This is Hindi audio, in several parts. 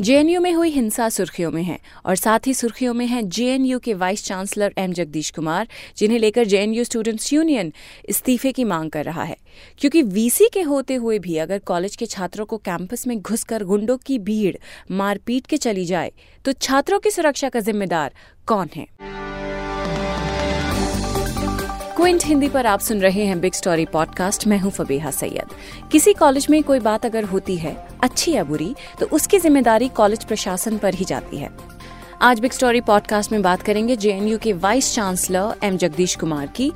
जेएनयू में हुई हिंसा सुर्खियों में है और साथ ही सुर्खियों में है जेएनयू के vice chancellor M Jagadish Kumar जिन्हें लेकर जेएनयू स्टूडेंट्स यूनियन इस्तीफे की मांग कर रहा है। क्योंकि वीसी के होते हुए भी अगर कॉलेज के छात्रों को कैंपस में घुसकर गुंडों की भीड़, मारपीट के चली जाए तो छात्रों की सुरक्षा का जिम्मेदार कौन है? क्विंट हिंदी पर आप सुन रहे हैं बिग स्टोरी पॉडकास्ट मैं हूँ फबीहा सैयद। किसी कॉलेज में कोई बात अगर होती है, अच्छी या बुरी तो उसकी ज़िम्मेदारी कॉलेज प्रशासन पर ही जाती है। आज बिग स्टोरी पॉडकास्ट में बात करेंगे जेएनयू के vice chancellor M Jagadish Kumar की,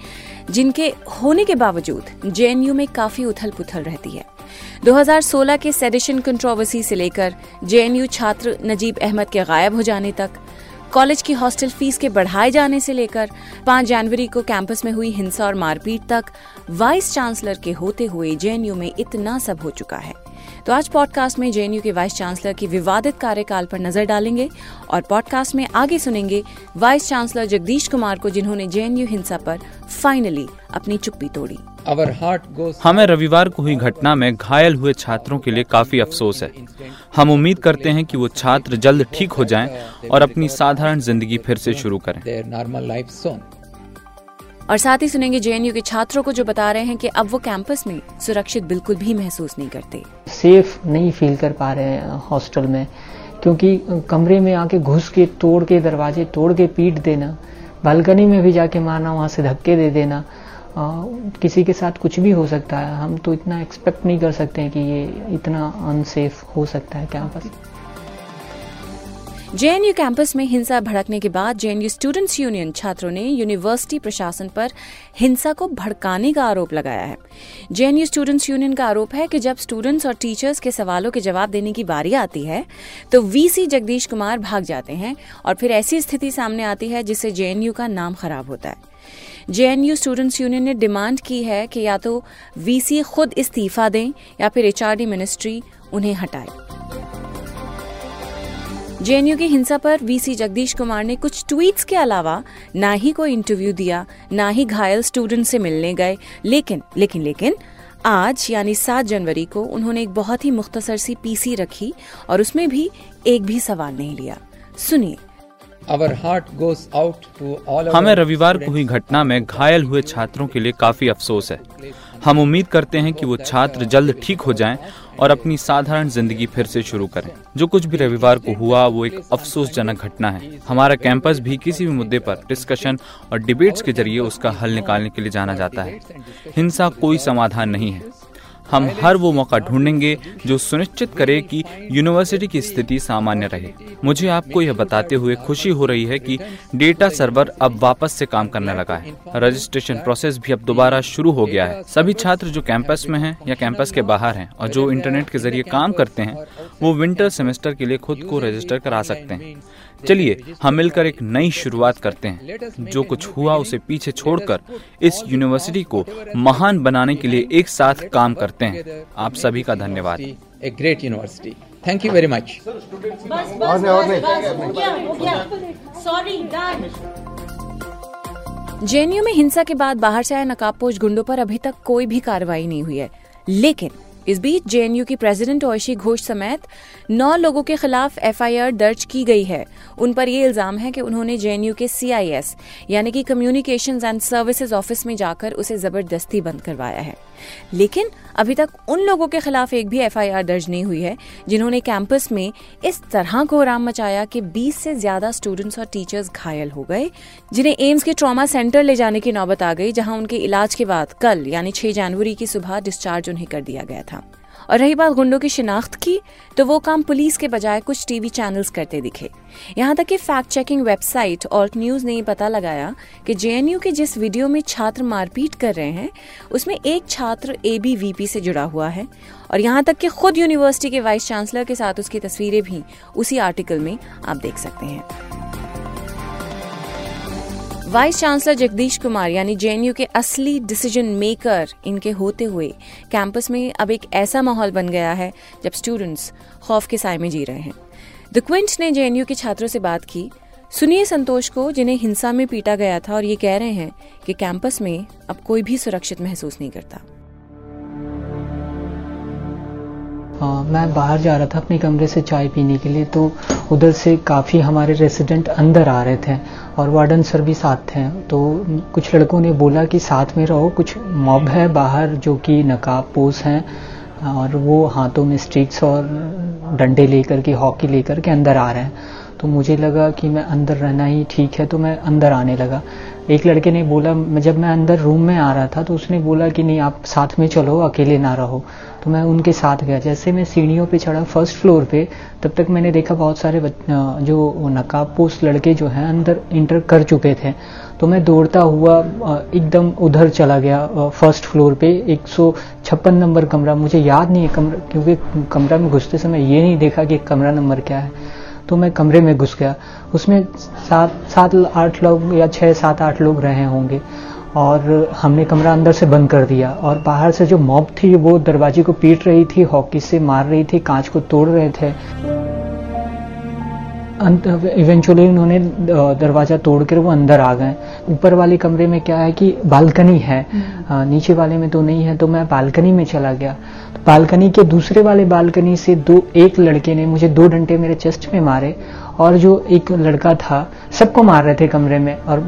जिनके होने के बावजूद जेएनयू में काफ़ी उथल पुथल रहती है। 2016 के सेडिशन कंट्रोवर्सी से लेकर जेएनयू छात्र नजीब अहमद के गायब हो जाने तक कॉलेज की हॉस्टल फ़ीस के बढ़ाए जाने से लेकर 5 जनवरी को कैंपस में हुई हिंसा और मारपीट तक वाइस चांसलर के होते हुए जेएनयू में इतना सब हो चुका है। तो आज पॉडकास्ट में जेएनयू के वाइस चांसलर की विवादित कार्यकाल पर नज़र डालेंगे और पॉडकास्ट में आगे सुनेंगे वाइस चांसलर जगदीश कुमार को जिन्होंने जेएनयू हिंसा पर फाइनली अपनी चुप्पी तोड़ी। हमें रविवार को हुई घटना में घायल हुए छात्रों के लिए काफ़ी अफसोस है। हम उम्मीद करते हैं कि वो छात्र जल्द ठीक हो जाएँ और अपनी साधारण ज़िंदगी फिर से शुरू करें। और साथ ही सुनेंगे जेएनयू के छात्रों को जो बता रहे हैं कि अब वो कैंपस में सुरक्षित बिल्कुल भी महसूस नहीं करते। सेफ़ नहीं फील कर पा रहे हैं हॉस्टल में क्योंकि कमरे में आके घुस के तोड़ के दरवाजे तोड़ के पीट देना बालकनी में भी जाके मारना वहाँ से धक्के दे देना आ, किसी के साथ कुछ भी हो सकता है। हम तो इतना एक्सपेक्ट नहीं कर सकते कि ये इतना अनसेफ हो सकता है कैंपस जेएनयू कैंपस में हिंसा भड़कने के बाद जेएनयू स्टूडेंट्स यूनियन छात्रों ने यूनिवर्सिटी प्रशासन पर हिंसा को भड़काने का आरोप लगाया है। जेएनयू स्टूडेंट्स यूनियन का आरोप है कि जब स्टूडेंट्स और टीचर्स के सवालों के जवाब देने की बारी आती है तो वीसी जगदीश कुमार भाग जाते हैं और फिर ऐसी स्थिति सामने आती है जिससे जेएनयू का नाम खराब होता है। जेएनयू स्टूडेंट्स यूनियन ने डिमांड की है कि या तो वीसी खुद इस्तीफा दें या फिर एचआरडी मिनिस्ट्री उन्हें हटाए। जेएनयू की हिंसा पर वीसी जगदीश कुमार ने कुछ ट्वीट्स के अलावा ना ही कोई इंटरव्यू दिया, ना ही घायल स्टूडेंट से मिलने गए। लेकिन लेकिन लेकिन, आज यानी सात जनवरी को उन्होंने एक बहुत ही मुख्तसर सी पीसी रखी और उसमें भी एक भी सवाल नहीं लिया। सुनिए। हमें रविवार को हुई घटना में घायल हुए छात्रों के लिए काफ़ी अफसोस है। हम उम्मीद करते हैं कि वो छात्र जल्द ठीक हो जाएँ और अपनी साधारण ज़िंदगी फिर से शुरू करें। जो कुछ भी रविवार को हुआ वो एक अफसोसजनक घटना है। हमारा कैंपस भी किसी भी मुद्दे पर डिस्कशन और डिबेट्स के ज़रिए उसका हल निकालने के लिए जाना जाता है। हिंसा कोई समाधान नहीं है। हम हर वो मौका ढूंढेंगे जो सुनिश्चित करे कि यूनिवर्सिटी की स्थिति सामान्य रहे। मुझे आपको यह बताते हुए खुशी हो रही है कि डेटा सर्वर अब वापस से काम करने लगा है। रजिस्ट्रेशन प्रोसेस भी अब दोबारा शुरू हो गया है। सभी छात्र जो कैंपस में हैं या कैंपस के बाहर हैं और जो इंटरनेट के ज़रिए काम करते हैं, वो विंटर सेमेस्टर के लिए खुद को रजिस्टर करा सकते हैं। चलिए हम मिलकर एक नई शुरुआत करते हैं जो कुछ हुआ उसे पीछे छोड़कर इस यूनिवर्सिटी को महान बनाने के लिए एक साथ काम करते हैं। आप सभी का धन्यवाद। Great university thank you very much JNU में हिंसा के बाद बाहर से आए नकाबपोश गुंडों पर अभी तक कोई भी कार्रवाई नहीं हुई है। लेकिन इस बीच जेएनयू की प्रेसिडेंट ओशी घोष समेत नौ लोगों के खिलाफ एफआईआर दर्ज की गई है। उन पर यह इल्ज़ाम है कि उन्होंने जेएनयू के सीआईएस यानी कि कम्युनिकेशंस एंड सर्विसेज़ ऑफ़िस में जाकर उसे ज़बरदस्ती बंद करवाया है। लेकिन अभी तक उन लोगों के खिलाफ एक भी एफआईआर दर्ज नहीं हुई है, जिन्होंने कैंपस में इस तरह कोहराम मचाया कि 20 से ज़्यादा स्टूडेंट्स और टीचर्स घायल हो गए, जिन्हें एम्स के ट्रॉमा सेंटर ले जाने की नौबत आ गई, जहाँ उनके इलाज के बाद कल, यानी 6 जनवरी की सुबह डिस्चार्ज उन्हें कर दिया गया था। और रही बात गुंडों की शिनाख्त की तो वो काम पुलिस के बजाय कुछ टीवी चैनल्स करते दिखे। यहाँ तक कि फैक्ट चेकिंग वेबसाइट और न्यूज़ ने पता लगाया कि जेएनयू के जिस वीडियो में छात्र मारपीट कर रहे हैं, उसमें एक छात्र एबीवीपी से जुड़ा हुआ है और यहाँ तक कि खुद यूनिवर्सिटी के वाइस चांसलर के साथ उसकी तस्वीरें भी उसी आर्टिकल में आप देख सकते हैं। वाइस चांसलर जगदीश कुमार, यानी जेएनयू के असली डिसीज़न मेकर इनके होते हुए कैंपस में अब एक ऐसा माहौल बन गया है जब स्टूडेंट्स खौफ के साय में जी रहे हैं। द क्विंट ने जेएनयू के छात्रों से बात की। सुनिए संतोष को, जिन्हें हिंसा में पीटा गया था और ये कह रहे हैं कि कैंपस में अब कोई भी सुरक्षित महसूस नहीं करता। आ, मैं बाहर जा रहा था अपने कमरे से चाय पीने के लिए तो उधर से काफ़ी हमारे रेसिडेंट अंदर आ रहे थे और वार्डन सर भी साथ थे। तो कुछ लड़कों ने बोला कि साथ में रहो कुछ मॉब है बाहर जो कि नकाब पोस हैं और वो हाथों में स्टिक्स और डंडे लेकर के हॉकी लेकर के अंदर आ रहे हैं। तो मुझे लगा कि मैं अंदर रहना ही ठीक है तो मैं अंदर आने लगा। एक लड़के ने बोला जब मैं अंदर रूम में आ रहा था तो उसने बोला कि नहीं, आप साथ में चलो, अकेले ना रहो। तो मैं उनके साथ गया। जैसे मैं सीढ़ियों पे चढ़ा फ़र्स्ट फ्लोर पे, तब तक मैंने देखा बहुत सारे जो नकाब पोस्ट लड़के जो हैं, अंदर इंटर कर चुके थे। तो मैं दौड़ता हुआ एकदम उधर चला गया फ़र्स्ट फ्लोर पे। एक सौ छप्पन नंबर कमरा, मुझे याद नहीं है कमरा, क्योंकि कमरा में घुसते समय ये नहीं देखा कि कमरा नंबर क्या है। तो मैं कमरे में घुस गया। उसमें सात सात आठ लोग या छः सात आठ लोग रहे होंगे और हमने कमरा अंदर से बंद कर दिया और बाहर से जो मॉब थी वो दरवाजे को पीट रही थी, हॉकी से मार रही थी, कांच को तोड़ रहे थे। इवेंचुअली उन्होंने दरवाज़ा तोड़कर वो अंदर आ गए। ऊपर वाले कमरे में क्या है कि बालकनी है। हम्म। नीचे वाले में तो नहीं है तो मैं बालकनी में चला गया। तो बालकनी के दूसरे वाले बालकनी से दो एक लड़के ने मुझे दो डंटे मेरे चेस्ट में मारे और जो एक लड़का था सबको मार रहे थे कमरे में। और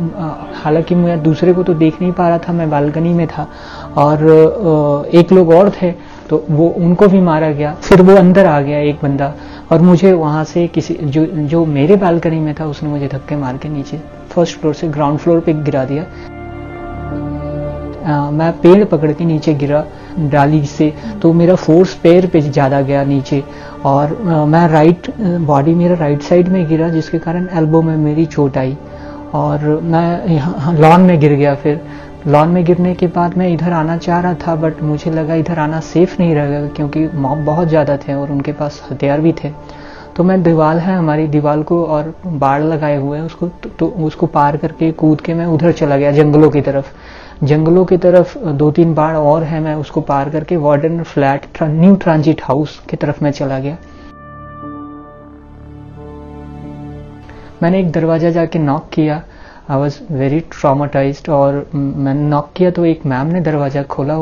हालाँकि मैं दूसरे को तो देख नहीं पा रहा था मैं बालकनी में था। और एक लोग और थे तो वो उनको भी मारा गया। फिर वो अंदर आ गया एक बंदा। और मुझे वहाँ से किसी जो जो मेरे बालकनी में था उसने मुझे धक्के मार के नीचे फ़र्स्ट फ्लोर से ग्राउंड फ्लोर पे गिरा दिया। आ, मैं पेड़ पकड़ के नीचे गिरा डाली से तो मेरा फोर्स पैर पे ज़्यादा गया नीचे और आ, मैं राइट बॉडी मेरा राइट साइड में गिरा जिसके कारण एल्बो में मेरी चोट आई और मैं यहाँ लॉन में गिर गया फिर। लॉन में गिरने के बाद मैं इधर आना चाह रहा था बट मुझे लगा इधर आना सेफ़ नहीं रहेगा क्योंकि मॉब बहुत ज़्यादा थे और उनके पास हथियार भी थे। तो मैं दीवार है हमारी दीवार को और बाढ़ लगाए हुए हैं उसको तो, तो उसको पार करके कूद के मैं उधर चला गया जंगलों की तरफ़। जंगलों की तरफ़ दो तीन बाढ़ और है मैं उसको पार करके warden flat new transit house की तरफ़ मैं चला गया। मैंने एक दरवाज़ा जाके नॉक किया। आई वॉज़ वेरी ट्रामाटाइज और मैंने नॉक किया तो एक मैम ने दरवाज़ा खोला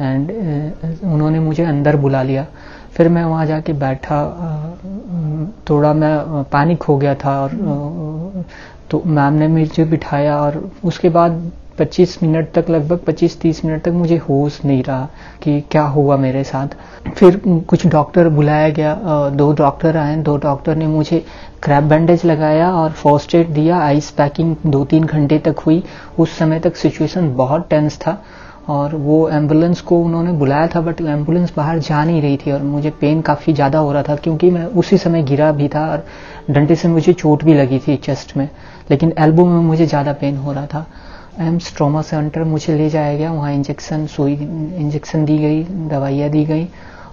एंड uh, उन्होंने मुझे अंदर बुला लिया। फिर मैं वहाँ जाके बैठा uh, थोड़ा मैं पैनिक uh, हो गया था और तो मैम ने मुझे बिठाया और उसके बाद 25 मिनट तक, लगभग 25-30 मिनट तक मुझे होश नहीं रहा कि क्या हुआ मेरे साथ। फिर कुछ डॉक्टर बुलाया गया दो डॉक्टर आए, दो डॉक्टर ने मुझे क्रैप बैंडेज लगाया और फ़र्स्ट एड दिया। आइस पैकिंग दो तीन घंटे तक हुई। उस समय तक सिचुएशन बहुत टेंस था और वो एंबुलेंस को उन्होंने बुलाया था बट एंबुलेंस बाहर जा नहीं रही थी और मुझे पेन काफ़ी ज़्यादा हो रहा था क्योंकि मैं उसी समय गिरा भी था और डंडे से मुझे चोट भी लगी थी चेस्ट में, लेकिन एल्बो में मुझे ज़्यादा पेन हो रहा था। एम स्ट्रोमा सेंटर मुझे ले जाया गया। वहाँ इंजेक्शन सुई इंजेक्शन दी गई, दवाइयाँ दी गई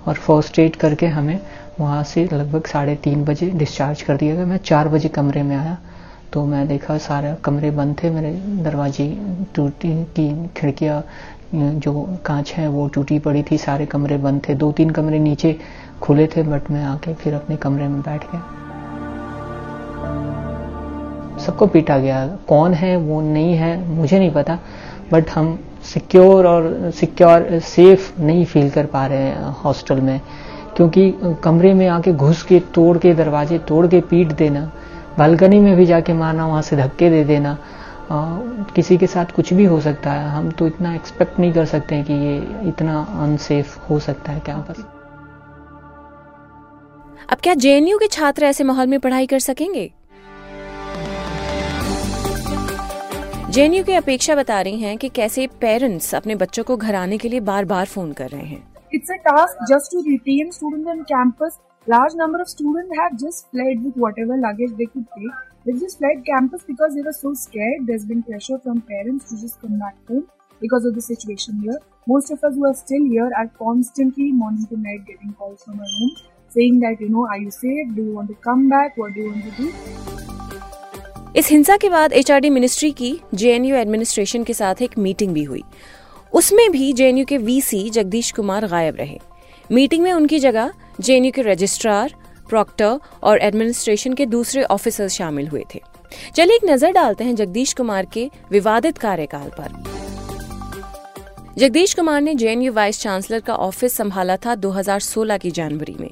और फ़र्स्ट एड करके हमें वहाँ से लगभग साढ़े तीन बजे डिस्चार्ज कर दिया गया। मैं चार बजे कमरे में आया तो मैं देखा सारे कमरे बंद थे। मेरे दरवाजे टूटी, की खिड़कियाँ, जो कांच है, वो टूटी पड़ी थी। सारे कमरे बंद थे। दो तीन कमरे नीचे खुले थे, बट मैं आके फिर अपने कमरे में बैठ गया। सबको पीटा गया। कौन है वो नहीं है मुझे नहीं पता बट हम सिक्योर और सिक्योर सेफ़ नहीं फील कर पा रहे हैं हॉस्टल में क्योंकि कमरे में आके घुस के तोड़ के दरवाजे तोड़ के पीट देना बालकनी में भी जाके मारना वहाँ से धक्के दे देना आ, किसी के साथ कुछ भी हो सकता है। हम तो इतना एक्सपेक्ट नहीं कर सकते हैं कि ये इतना अनसेफ हो सकता है क्या अब क्या जेएनयू के छात्र ऐसे माहौल में पढ़ाई कर सकेंगे? जे एन यू की अपेक्षा बता रही हैं कि कैसे पेरेंट्स अपने बच्चों को घर आने के लिए बार बार फ़ोन कर रहे हैं। It's a task just to retain student in campus large number of student have just fled with whatever luggage they could take they just fled campus because they were so scared there has been pressure from parents to just come back home because of the situation here most of us who are still here are constantly monitoring night getting calls from our home saying that you no are you safe do you want to come back what do you want to do इस हिंसा के बाद एचआरडी मिनिस्ट्री की जेएनयू एडमिनिस्ट्रेशन के साथ एक मीटिंग भी हुई। उसमें भी जेएनयू के वीसी जगदीश कुमार गायब रहे। मीटिंग में उनकी जगह जेएनयू के रजिस्ट्रार, प्रॉक्टर और एडमिनिस्ट्रेशन के दूसरे ऑफिसर शामिल हुए थे। चलिए एक नज़र डालते हैं जगदीश कुमार के विवादित कार्यकाल पर। जगदीश कुमार ने जेएनयू वाइस चांसलर का ऑफ़िस संभाला था 2016 की जनवरी में।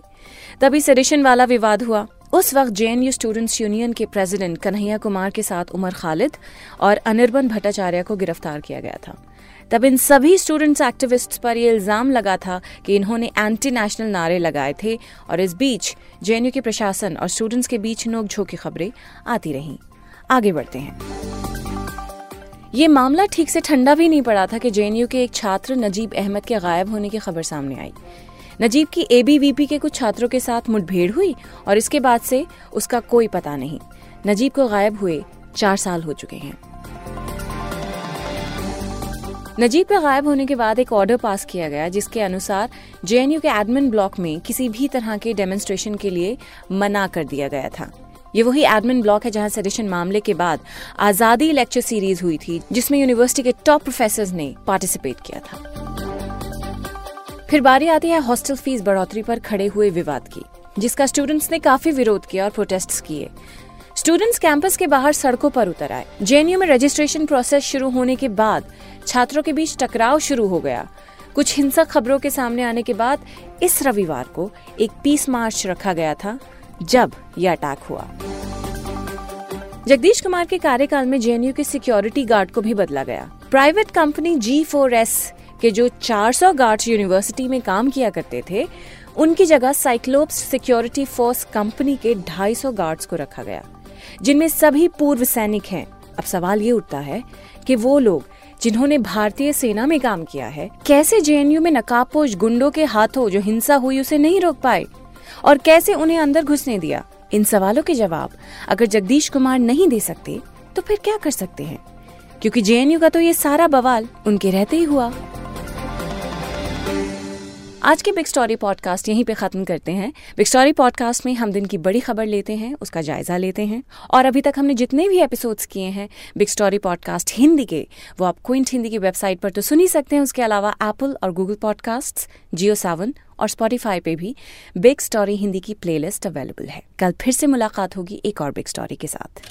तभी सेडिशन वाला विवाद हुआ। उस वक्त जेएनयू स्टूडेंट्स यूनियन के प्रेसिडेंट कन्हैया कुमार के साथ उमर खालिद और अनिर्बन भट्टाचार्य को गिरफ़्तार किया गया था। तब इन सभी स्टूडेंट्स एक्टिविस्ट्स पर यह इल्ज़ाम लगा था कि इन्होंने एंटी नेशनल नारे लगाए थे और इस बीच जेएनयू के प्रशासन और स्टूडेंट्स के बीच नोकझोंक की खबरें आती रहीं। आगे बढ़ते हैं। ये मामला ठीक से ठंडा भी नहीं पड़ा था कि जेएनयू के एक छात्र नजीब अहमद के गायब होने की खबर सामने आई। नजीब की एबीवीपी के कुछ छात्रों के साथ मुठभेड़ हुई और इसके बाद से उसका कोई पता नहीं। नजीब को गायब हुए चार साल हो चुके हैं। नजीब के गायब होने के बाद एक ऑर्डर पास किया गया, जिसके अनुसार जेएनयू के एडमिन ब्लॉक में किसी भी तरह के डेमोन्स्ट्रेशन के लिए मना कर दिया गया था। ये वही एडमिन ब्लॉक है जहाँ सेडिशन मामले के बाद आज़ादी लेक्चर सीरीज़ हुई थी, जिसमें यूनिवर्सिटी के टॉप प्रोफेसर ने पार्टिसिपेट किया था। फिर बारी आती है हॉस्टल फ़ीस बढ़ोतरी पर खड़े हुए विवाद की, जिसका स्टूडेंट्स ने काफ़ी विरोध किया और प्रोटेस्ट किए। स्टूडेंट्स कैंपस के बाहर सड़कों पर उतर आए। जेएनयू में रजिस्ट्रेशन प्रोसेस शुरू होने के बाद छात्रों के बीच टकराव शुरू हो गया। कुछ हिंसक खबरों के सामने आने के बाद इस रविवार को एक पीस मार्च रखा गया था, जब यह अटैक हुआ। जगदीश कुमार के कार्यकाल में जेएनयू के सिक्योरिटी गार्ड को भी बदला गया। Private company G four S के जो 400 गार्ड्स यूनिवर्सिटी में काम किया करते थे, उनकी जगह साइक्लोप्स सिक्योरिटी फोर्स कंपनी के 250 गार्ड्स को रखा गया, जिनमें सभी पूर्व सैनिक हैं। अब सवाल ये उठता है कि वो लोग जिन्होंने भारतीय सेना में काम किया है, कैसे जेएनयू में नकाबपोश गुंडों के हाथों जो हिंसा हुई उसे नहीं रोक पाए? और कैसे उन्हें अंदर घुसने दिया? इन सवालों के जवाब अगर जगदीश कुमार नहीं दे सकते तो फिर क्या कर सकते हैं? क्योंकि जेएनयू का तो ये सारा बवाल उनके रहते ही हुआ। आज के बिग स्टोरी पॉडकास्ट यहीं पे खत्म करते हैं। बिग स्टोरी पॉडकास्ट में हम दिन की बड़ी खबर लेते हैं, उसका जायजा लेते हैं। और अभी तक हमने जितने भी एपिसोड्स किए हैं बिग स्टोरी पॉडकास्ट हिंदी के, वो आप क्विंट हिंदी की वेबसाइट पर तो सुन ही सकते हैं। उसके अलावा एप्पल और गूगल पॉडकास्ट जियो सावन और स्पॉटीफाई पे भी बिग स्टोरी हिंदी की प्लेलिस्ट अवेलेबल है। कल फिर से मुलाकात होगी एक और बिग स्टोरी के साथ।